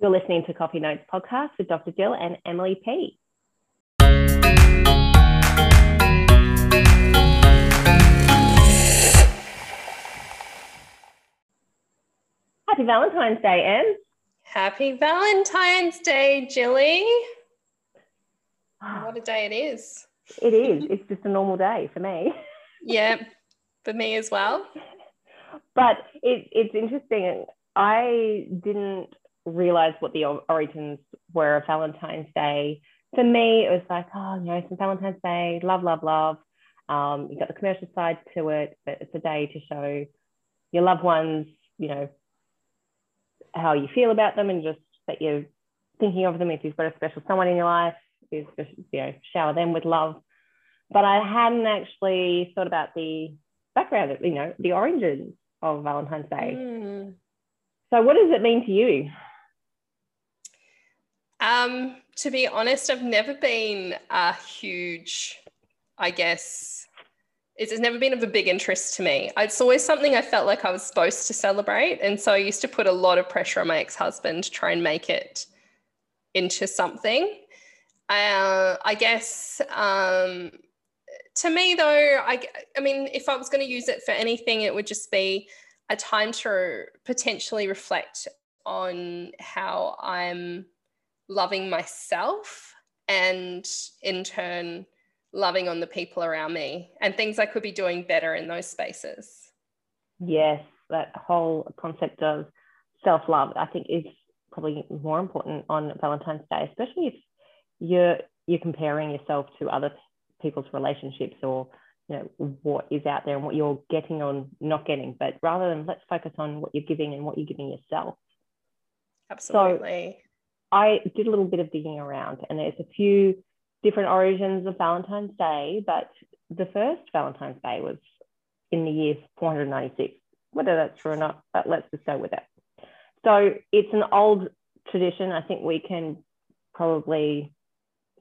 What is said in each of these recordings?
You're listening to Coffee Notes podcast with Dr. Jill and Emily P. Happy Valentine's Day, Em. Happy Valentine's Day, Jilly. What a day it is. It is. It's just a normal day for me. Yeah, for me as well. But it, it's interesting. I didn't realize what the origins were of Valentine's Day. For me, it was like, oh, you know, it's Valentine's Day, love, love, love. Um, you got the commercial side to it, but it's a day to show your loved ones, you know, how you feel about them and just that you're thinking of them if you've got a special someone in your life is just you know shower them with love but i hadn't actually thought about the background you know the origins of valentine's day mm. so what does it mean to you um to be honest i've never been a huge i guess it's, never been of a big interest to me. It's always something I felt like I was supposed to celebrate. And so I used to put a lot of pressure on my ex husband to try and make it into something. Uh, I guess um, to me, though, I, I mean, if I was going to use it for anything, it would just be a time to potentially reflect on how I'm loving myself and in turn loving on the people around me and things I could be doing better in those spaces. Yes, that whole concept of self love, I think, is probably more important on Valentine's Day, especially if you're you're comparing yourself to other people's relationships or you know what is out there and what you're getting or not getting but rather than let's focus on what you're giving and what you're giving yourself absolutely so i did a little bit of digging around and there's a few different origins of Valentine's Day, but the first Valentine's Day was in the year 496. Whether that's true or not, but let's just go with it. So it's an old tradition. I think we can probably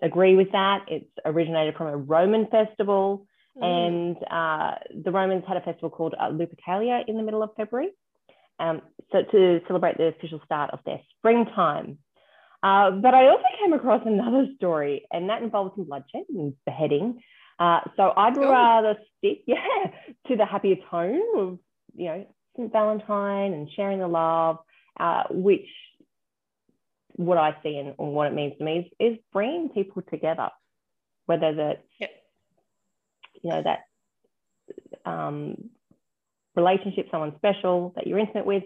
agree with that. It's originated from a Roman festival, mm. and uh, the Romans had a festival called uh, Lupercalia in the middle of February. Um, so to celebrate the official start of their springtime. Uh, but I also came across another story, and that involves some bloodshed and beheading. Uh, so I'd Ooh. rather stick, yeah, to the happier tone of, you know, St. Valentine and sharing the love, uh, which what I see and, and, what it means to me is, is bringing people together, whether that, yep. you know, that um, relationship, someone special that you're intimate with,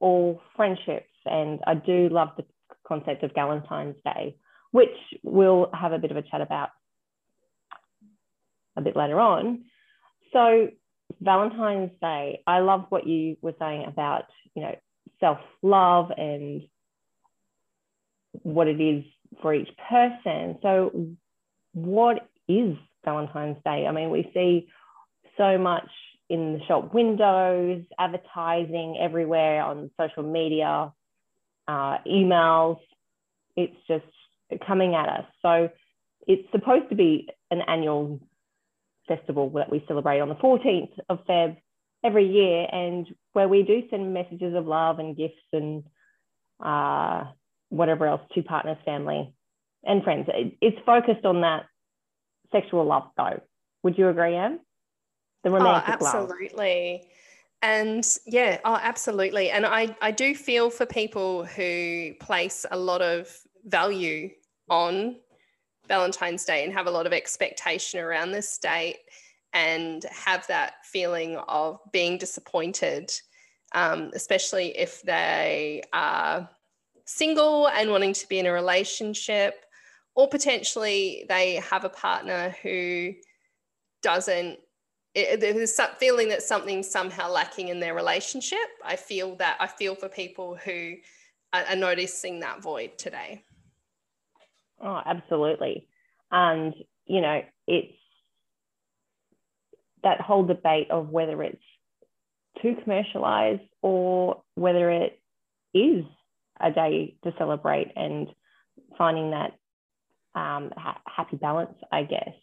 or friendships. And I do love the concept of Valentine's Day, which we'll have a bit of a chat about a bit later on. So, Valentine's Day, I love what you were saying about, you know, self love and what it is for each person. So, what is Valentine's Day? I mean, we see so much in the shop windows, advertising everywhere on social media, uh, emails. It's just coming at us. So it's supposed to be an annual festival that we celebrate on the 14th of Feb every year, and where we do send messages of love and gifts and uh, whatever else to partners, family, and friends. It's focused on that sexual love, though. Would you agree, Em? The romantic oh, absolutely. Love. And yeah, oh, absolutely. And I, I do feel for people who place a lot of value on Valentine's Day and have a lot of expectation around this date and have that feeling of being disappointed, um, especially if they are single and wanting to be in a relationship, or potentially they have a partner who doesn't there's some feeling that something's somehow lacking in their relationship. I feel that I feel for people who are, are noticing that void today. Oh, absolutely. And, you know, it's that whole debate of whether it's too commercialized or whether it is a day to celebrate and finding that um, ha- happy balance, I guess.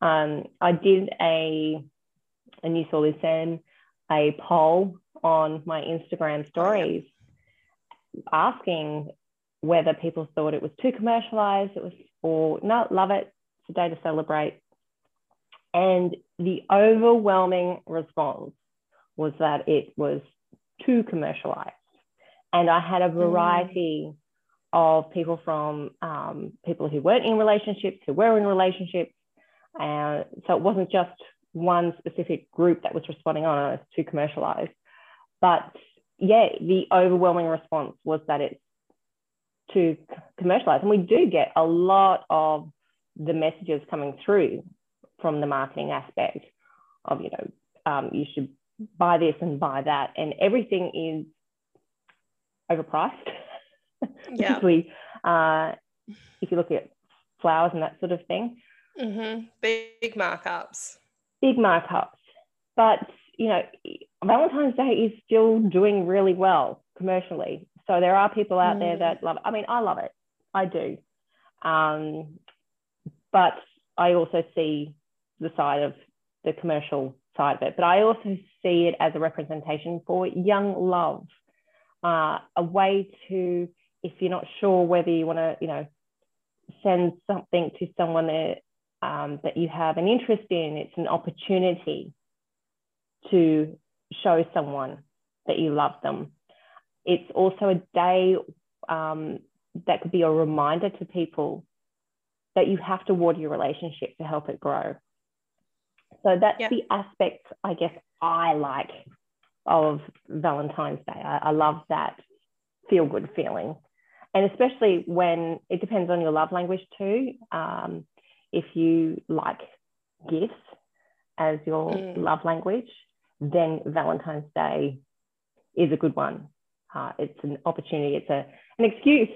Um, I did a, and you saw this in, a poll on my Instagram stories asking whether people thought it was too commercialized, it was, or no, love it, it's a day to celebrate. And the overwhelming response was that it was too commercialized. And I had a variety mm. of people from um, people who weren't in relationships, who were in relationships. Uh, so it wasn't just one specific group that was responding on it's too commercialized. But yeah, the overwhelming response was that it's too commercialized. And we do get a lot of the messages coming through from the marketing aspect of, you know, um, you should buy this and buy that. And everything is overpriced. Yeah. Particularly uh, if you look at flowers and that sort of thing. Mm-hmm. Big markups. Big markups. But, you know, Valentine's Day is still doing really well commercially. So there are people out mm. there that love it. I mean, I love it. I do. Um, but I also see the side of the commercial side of it. But I also see it as a representation for young love, uh, a way to, if you're not sure whether you want to, you know, send something to someone that, um, that you have an interest in, it's an opportunity to show someone that you love them. It's also a day um, that could be a reminder to people that you have to water your relationship to help it grow. So that's yeah. the aspect I guess I like of Valentine's Day. I, I love that feel good feeling. And especially when it depends on your love language too. Um, if you like gifts as your mm. love language, then Valentine's Day is a good one. Uh, it's an opportunity, it's a, an excuse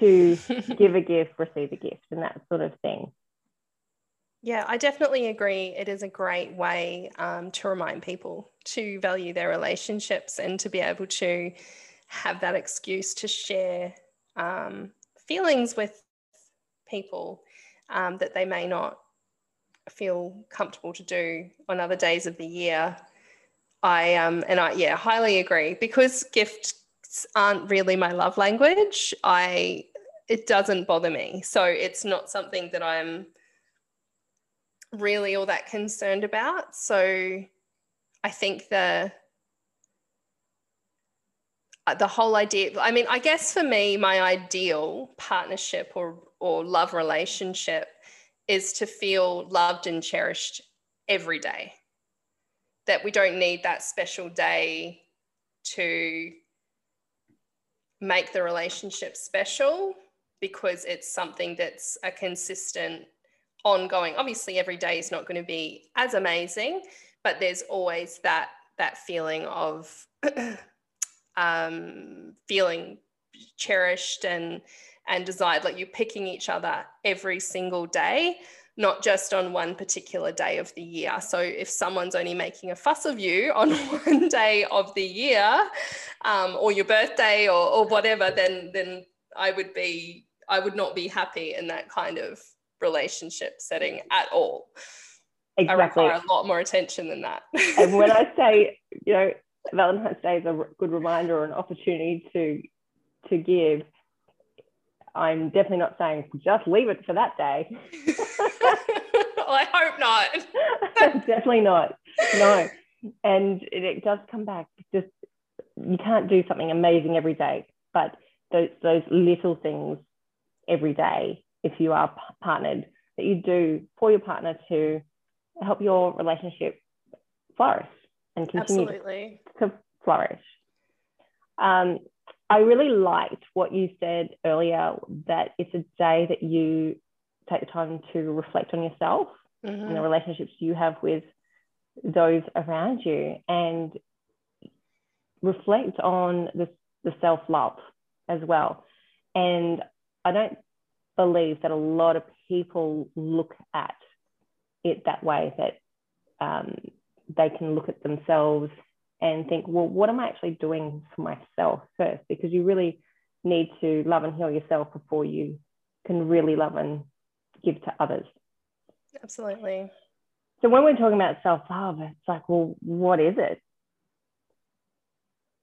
to give a gift, receive a gift, and that sort of thing. Yeah, I definitely agree. It is a great way um, to remind people to value their relationships and to be able to have that excuse to share um, feelings with people um, that they may not feel comfortable to do on other days of the year. I um and I yeah highly agree because gifts aren't really my love language. I it doesn't bother me, so it's not something that I'm really all that concerned about. So I think the uh, the whole idea i mean i guess for me my ideal partnership or or love relationship is to feel loved and cherished every day. That we don't need that special day to make the relationship special because it's something that's a consistent ongoing obviously every day is not going to be as amazing but there's always that that feeling of um, feeling cherished and and desired like you're picking each other every single day not just on one particular day of the year. So if someone's only making a fuss of you on one day of the year, um, or your birthday or, or whatever, then then I would be I would not be happy in that kind of relationship setting at all. Exactly. I require a lot more attention than that. and when I say, you know, Valentine's Day is a good reminder or an opportunity to to give, I'm definitely not saying just leave it for that day. well, I hope not. definitely not. No. And it, it, does come back. Just you can't do something amazing every day, but those those little things every day, if you are partnered, that you do for your partner to help your relationship flourish and continue Absolutely. to flourish. Um, I really liked what you said earlier that it's a day that you take the time to reflect on yourself mm-hmm. and the relationships you have with those around you and reflect on the, the self love as well. And I don't believe that a lot of people look at it that way, that um, they can look at themselves and think, well, what am I actually doing for myself first? Because you really need to love and heal yourself before you can really love and give to others. Absolutely. So when we're talking about self love, it's like, well, what is it?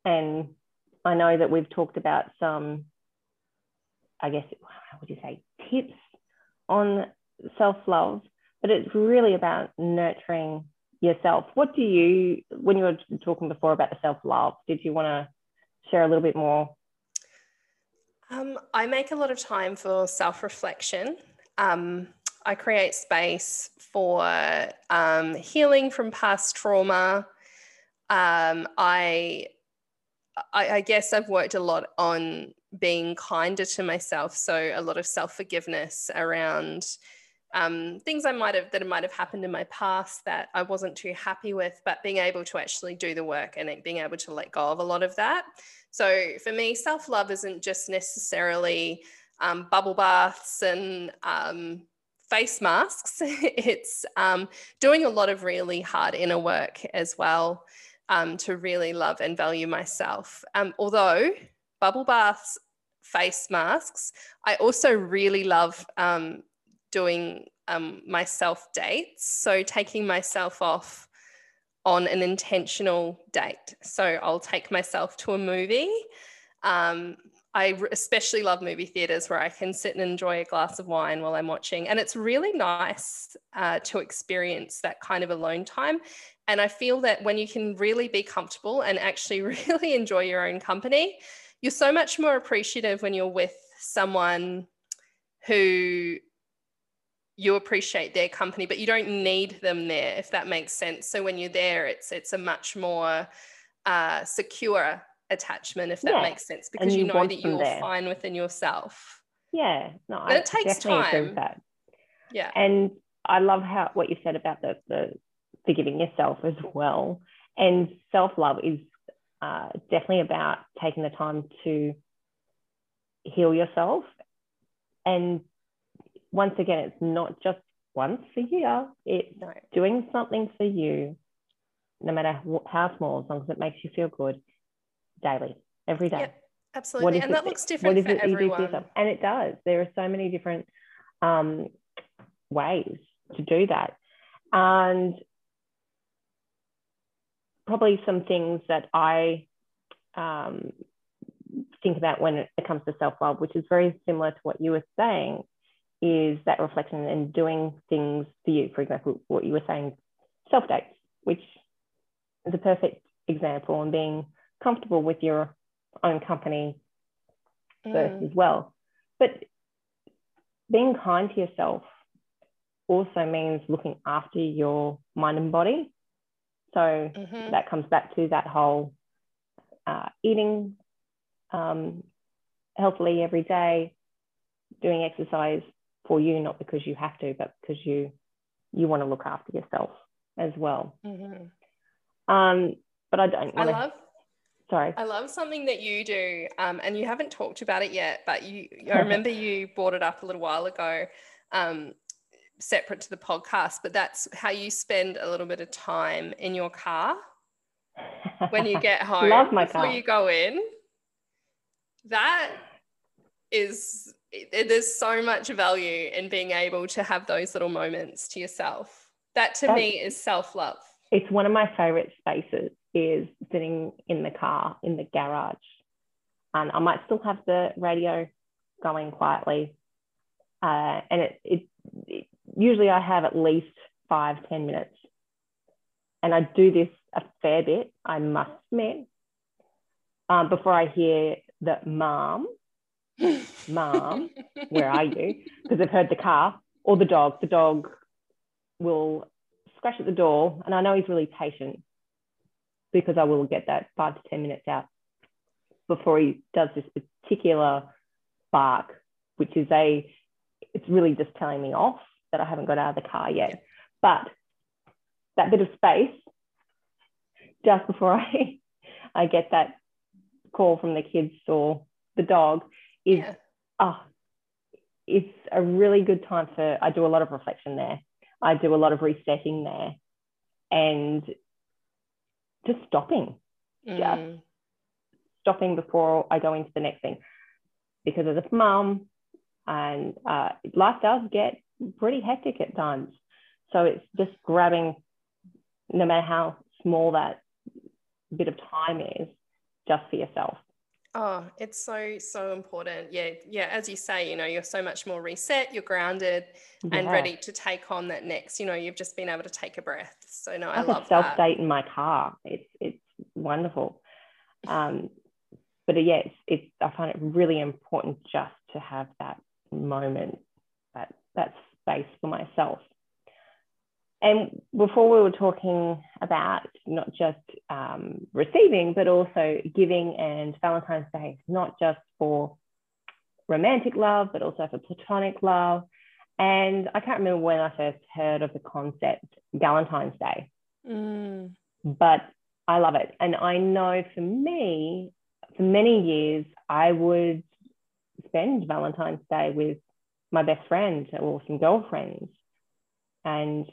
And I know that we've talked about some I guess, how would you say, tips on self love, but it's really about nurturing yourself. What do you, when you were talking before about the self love, did you want to share a little bit more? Um, I make a lot of time for self reflection. Um, I create space for um, healing from past trauma. Um, I, I, I guess I've worked a lot on being kinder to myself. So a lot of self forgiveness around um, things I might have that might have happened in my past that I wasn't too happy with, but being able to actually do the work and being able to let go of a lot of that. So for me, self love isn't just necessarily um, bubble baths and um, face masks. it's um, doing a lot of really hard inner work as well um, to really love and value myself. Um, although bubble baths, face masks, I also really love um, doing um, my self dates. So taking myself off on an intentional date. So I'll take myself to a movie. Um, I especially love movie theaters where I can sit and enjoy a glass of wine while I'm watching. And it's really nice uh, to experience that kind of alone time. And I feel that when you can really be comfortable and actually really enjoy your own company, you're so much more appreciative when you're with someone who you appreciate their company, but you don't need them there, if that makes sense. So when you're there, it's it's a much more uh, secure attachment, if that yeah. makes sense, because you, you know that you're there. fine within yourself. Yeah, no, but it takes time. Yeah, and I love how what you said about the the forgiving yourself as well, and self love is uh, definitely about taking the time to heal yourself and once again, it's not just once a year, it's no. doing something for you, no matter how small, as long as it makes you feel good daily, every day. Yep, absolutely. And it, that looks different for everyone. And it does. There are so many different um, ways to do that. And probably some things that I um, think about when it comes to self love, which is very similar to what you were saying, is that reflection and doing things for you. For example, what you were saying, self dates, which is a perfect example, and being comfortable with your own company mm. first as well. But being kind to yourself also means looking after your mind and body. So mm-hmm. that comes back to that whole uh, eating um, healthily every day, doing exercise for you, not because you have to, but because you you want to look after yourself as well. Mm-hmm. Um, but I don't. want I love. Sorry. I love something that you do, um, and you haven't talked about it yet, but you. I remember you brought it up a little while ago, um, separate to the podcast. But that's how you spend a little bit of time in your car when you get home. love my before car. you go in. That is there's so much value in being able to have those little moments to yourself. That to That's, me is self love. It's one of my favorite spaces is sitting in the car in the garage. And I might still have the radio going quietly. Uh, and it, it, it usually I have at least five ten minutes. And I do this a fair bit, I must admit, um, before I hear that mom Mom, where are you? Because they've heard the car or the dog. The dog will scratch at the door, and I know he's really patient because I will get that five to 10 minutes out before he does this particular bark, which is a, it's really just telling me off that I haven't got out of the car yet. But that bit of space just before I, I get that call from the kids or the dog is yeah. oh, it's a really good time for I do a lot of reflection there. I do a lot of resetting there and just stopping. Mm. Just stopping before I go into the next thing. Because as a mum and uh, life does get pretty hectic at times. So it's just grabbing, no matter how small that bit of time is, just for yourself. Oh, it's so, so important. Yeah. Yeah. As you say, you know, you're so much more reset, you're grounded yeah. and ready to take on that next, you know, you've just been able to take a breath. So no, I, I love self date in my car. It's, it's wonderful. Um, but uh, yeah, it's, it's, I find it really important just to have that moment, that, that space for myself. And before we were talking about not just um, receiving, but also giving, and Valentine's Day is not just for romantic love, but also for platonic love. And I can't remember when I first heard of the concept Galentine's Day, mm. but I love it. And I know for me, for many years, I would spend Valentine's Day with my best friend or some girlfriends. And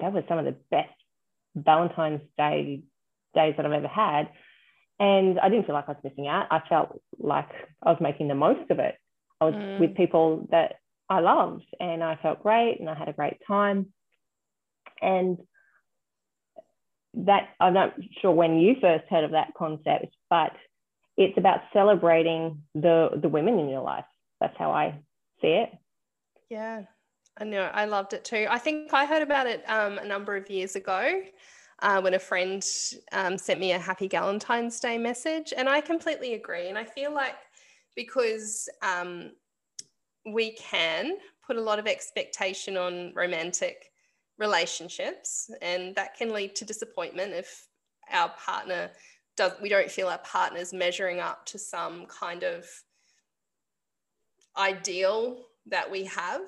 that was some of the best Valentine's Day days that I've ever had. And I didn't feel like I was missing out. I felt like I was making the most of it. I was mm. with people that I loved and I felt great and I had a great time. And that I'm not sure when you first heard of that concept, but it's about celebrating the the women in your life. That's how I see it. Yeah, I know. I loved it too. I think I heard about it um, a number of years ago uh, when a friend um, sent me a happy Galentine's Day message. And I completely agree. And I feel like because um, we can put a lot of expectation on romantic relationships, and that can lead to disappointment if our partner does, we don't feel our partner's measuring up to some kind of ideal that we have.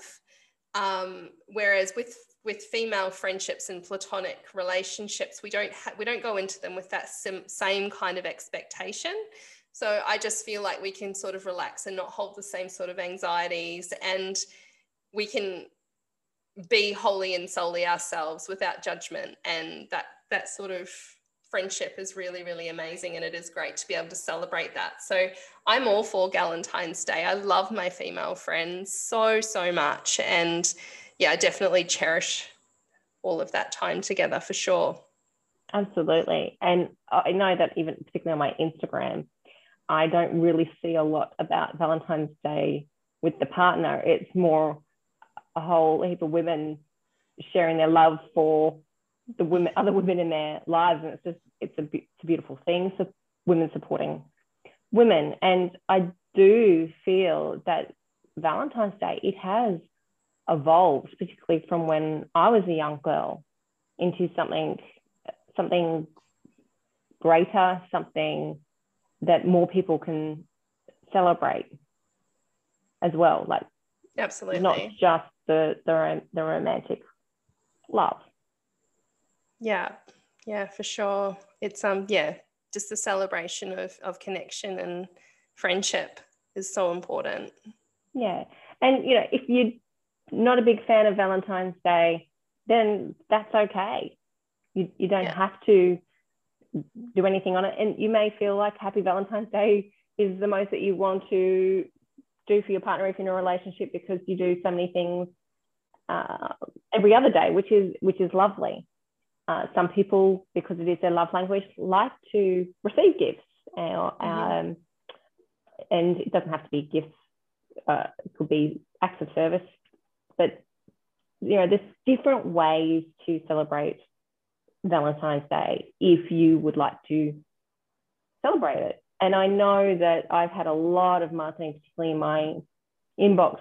Um, whereas with with female friendships and platonic relationships, we don't ha- we don't go into them with that sim- same kind of expectation. So I just feel like we can sort of relax and not hold the same sort of anxieties, and we can be wholly and solely ourselves without judgment, and that that sort of friendship is really, really amazing. And it is great to be able to celebrate that. So I'm all for Galentine's Day. I love my female friends so, so much. And yeah, I definitely cherish all of that time together for sure. Absolutely. And I know that even particularly on my Instagram, I don't really see a lot about Valentine's Day with the partner. It's more a whole heap of women sharing their love for the women, other women in their lives, and it's just it's a, it's a beautiful thing. So women supporting women, and I do feel that Valentine's Day it has evolved, particularly from when I was a young girl, into something something greater, something that more people can celebrate as well. Like absolutely not just the the, the romantic love. Yeah, yeah, for sure. It's um yeah, just the celebration of of connection and friendship is so important. Yeah. And you know, if you're not a big fan of Valentine's Day, then that's okay. You you don't yeah. have to do anything on it. And you may feel like Happy Valentine's Day is the most that you want to do for your partner if you're in a relationship because you do so many things uh, every other day, which is which is lovely. Uh, some people, because it is their love language, like to receive gifts, uh, mm-hmm. um, and it doesn't have to be gifts. Uh, it could be acts of service, but you know, there's different ways to celebrate Valentine's Day if you would like to celebrate it. And I know that I've had a lot of marketing, particularly in my inbox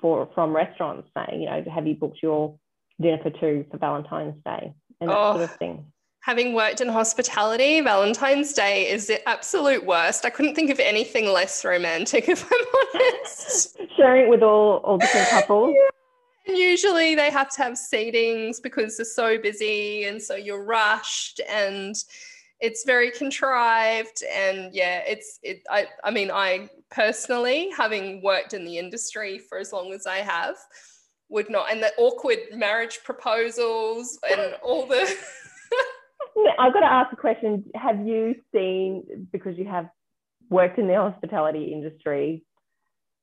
for from restaurants saying, you know, have you booked your dinner for two for Valentine's Day? And that oh, sort of oh, thing. Having worked in hospitality, Valentine's Day is the absolute worst. I couldn't think of anything less romantic, if I'm honest. Sharing it with all, all different couples. Yeah. And usually they have to have seatings because they're so busy and so you're rushed and it's very contrived and yeah it's it I, I mean i personally having worked in the industry for as long as i have would not and the awkward marriage proposals and all the I've got to ask a question. Have you seen, because you have worked in the hospitality industry,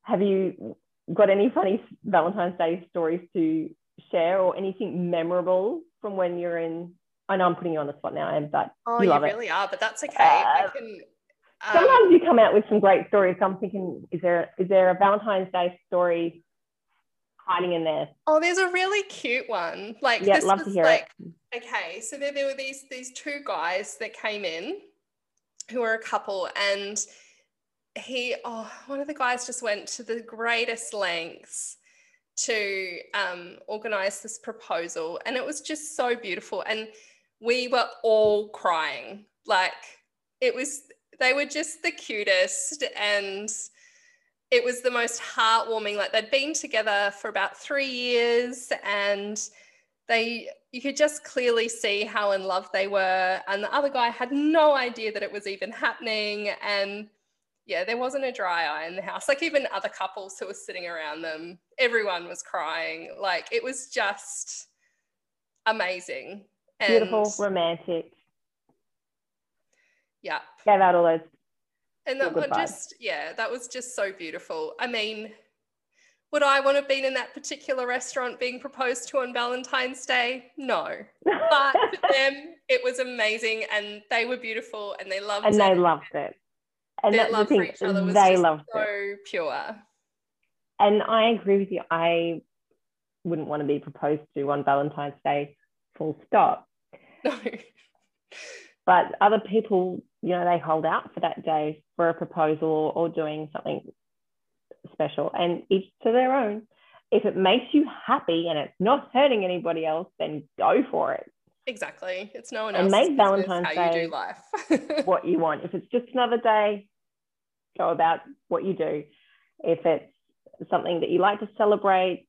have you got any funny Valentine's Day stories to share or anything memorable from when you're in? I know I'm putting you on the spot now, but oh, you, you really it. are, but that's okay. Uh, I can Um, Sometimes you come out with some great stories. I'm thinking, is there is there a Valentine's Day story hiding in there? Oh, there's a really cute one. Like, yeah, love to hear like, it. Okay, so there, there were these these two guys that came in, who were a couple, and he, oh, one of the guys just went to the greatest lengths to um, organize this proposal, and it was just so beautiful, and we were all crying. Like, it was, they were just the cutest, and it was the most heartwarming. Like they'd been together for about three years and they you could just clearly see how in love they were. And the other guy had no idea that it was even happening. And yeah, there wasn't a dry eye in the house. Like even other couples who were sitting around them, everyone was crying. Like it was just amazing. And Beautiful, romantic. Yeah. Gave out all those and that one just, yeah, that was just so beautiful. I mean, would I want to have been in that particular restaurant being proposed to on Valentine's Day? No. But for them, it was amazing and they were beautiful and they loved and it. And they loved it. And Their love the for each other was they loved so it. pure. And I agree with you. I wouldn't want to be proposed to on Valentine's Day, full stop. No. but other people you know they hold out for that day for a proposal or, or doing something special and each to their own. If it makes you happy and it's not hurting anybody else then go for it. Exactly. It's no one else. and make valentine's how day you do life. what you want. If it's just another day go about what you do. If it's something that you like to celebrate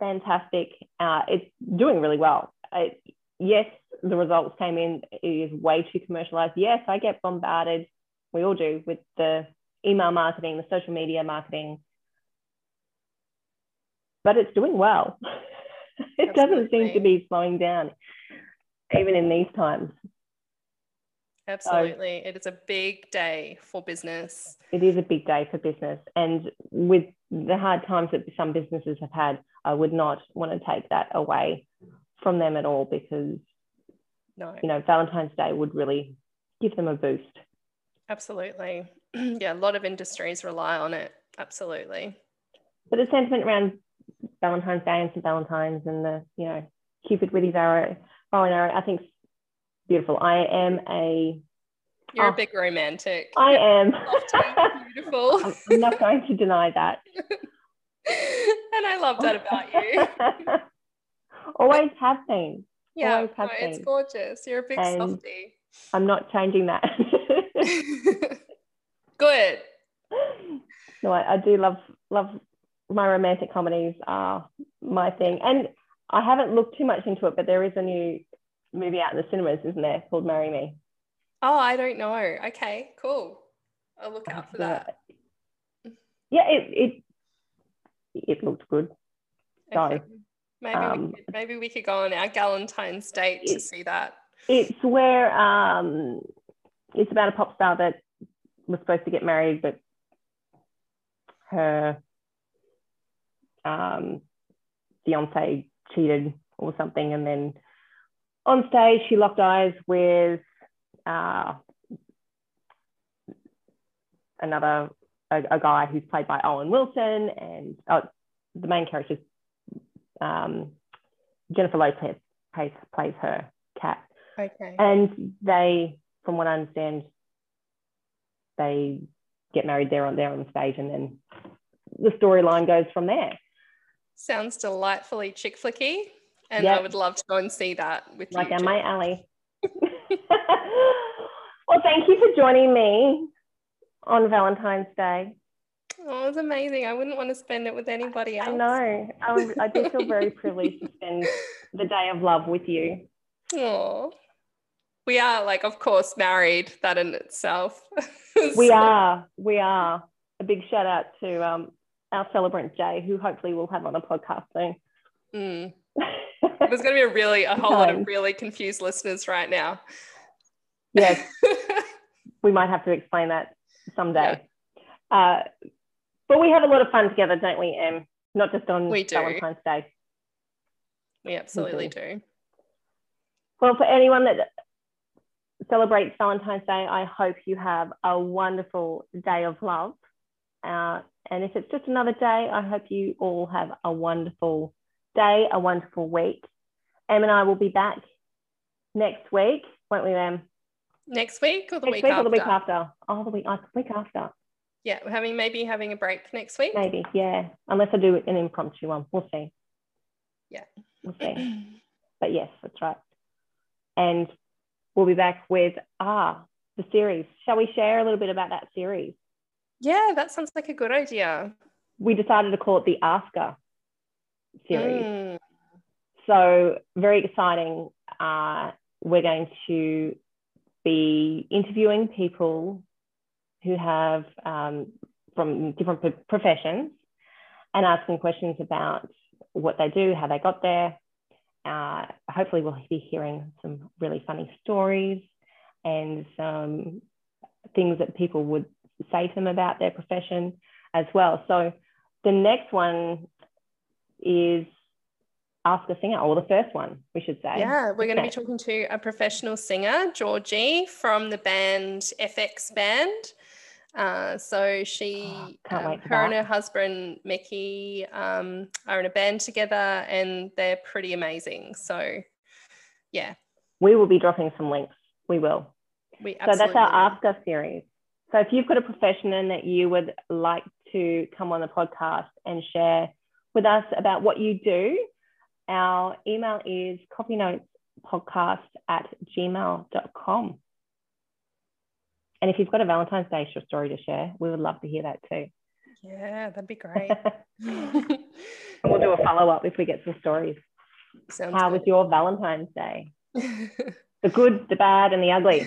fantastic. Uh, it's doing really well. It, yes the results came in is way too commercialized. Yes, I get bombarded. We all do with the email marketing, the social media marketing, but it's doing well. it Absolutely. doesn't seem to be slowing down, even in these times. Absolutely. So, it is a big day for business. It is a big day for business. And with the hard times that some businesses have had, I would not want to take that away from them at all because no. you know, Valentine's Day would really give them a boost. Absolutely. yeah, a lot of industries rely on it. Absolutely. But the sentiment around Valentine's Day and St. Valentine's and the, you know, Cupid with his arrow, bow and arrow, I think beautiful. I am a you're oh, a ah. big romantic. I am. Beautiful. I'm not going to deny that. and I love that about you. Always have been. Yeah, no, it's gorgeous. You're a big and softie. I'm not changing that. Good. No, I, I, do love love my romantic comedies are my thing, and I haven't looked too much into it, but there is a new movie out in the cinemas, isn't there, called Marry Me? Oh, I don't know. Okay, cool. I'll look out for that. Yeah, it it it looked good. Okay. So Maybe um, we could, maybe we could go on our Galentine's date to see that. It's where um, it's about a pop star that was supposed to get married, but her um, fiance cheated or something, and then on stage she locked eyes with uh, another a, a, guy who's played by Owen Wilson, and uh, the main character um, Jennifer Lopez plays, plays her cat. Okay. And they, from what I understand, they get married there on there on the stage, and then the storyline goes from there. Sounds delightfully chick flicky, and yep. I would love to go and see that with like you. Like my alley. well, thank you for joining me on Valentine's Day. Oh, it's amazing. I wouldn't want to spend it with anybody else. I know. I, I do feel very privileged to spend the day of love with you. Oh, we are like, of course, married. That in itself. we are. We are. A big shout out to um, our celebrant Jay, who hopefully we'll have on the podcast soon. Mm. There's going to be a really a whole lot of really confused listeners right now. Yes, we might have to explain that someday. Yeah. Uh, but we have a lot of fun together, don't we, Em? Not just on we do. Valentine's Day. We absolutely we do. do. Well, for anyone that celebrates Valentine's Day, I hope you have a wonderful day of love. Uh, and if it's just another day, I hope you all have a wonderful day, a wonderful week. Em and I will be back next week, won't we, Em? Next week or the next week, week after? or the week after? Oh, the week, uh, the week after. Yeah, we're having maybe having a break next week. Maybe, yeah. Unless I do an impromptu one, we'll see. Yeah, we'll see. but yes, that's right. And we'll be back with ah the series. Shall we share a little bit about that series? Yeah, that sounds like a good idea. We decided to call it the Asker series. Mm. So very exciting. Uh, we're going to be interviewing people who have um, from different professions and asking questions about what they do, how they got there. Uh, hopefully, we'll be hearing some really funny stories and some things that people would say to them about their profession as well. So, the next one is Ask a Singer, or the first one, we should say. Yeah, we're going to be talking to a professional singer, Georgie, from the band FX Band. Uh, so she, oh, um, her that. and her husband Mickey um, are in a band together, and they're pretty amazing. So, yeah, we will be dropping some links. We will. We so that's our Ask Us series. So if you've got a profession that you would like to come on the podcast and share with us about what you do, our email is coffeenotespodcast at gmail.com. And if you've got a Valentine's Day story to share, we would love to hear that too. Yeah, that'd be great. And we'll do a follow up if we get some stories. Sounds How good. was your Valentine's Day? the good, the bad, and the ugly.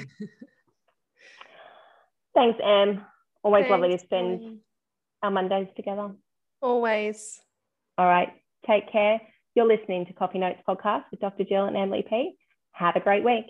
Thanks, Em. Always Thanks, lovely to spend our Mondays together. Always. All right. Take care. You're listening to Coffee Notes Podcast with Dr. Jill and Emily P. Have a great week.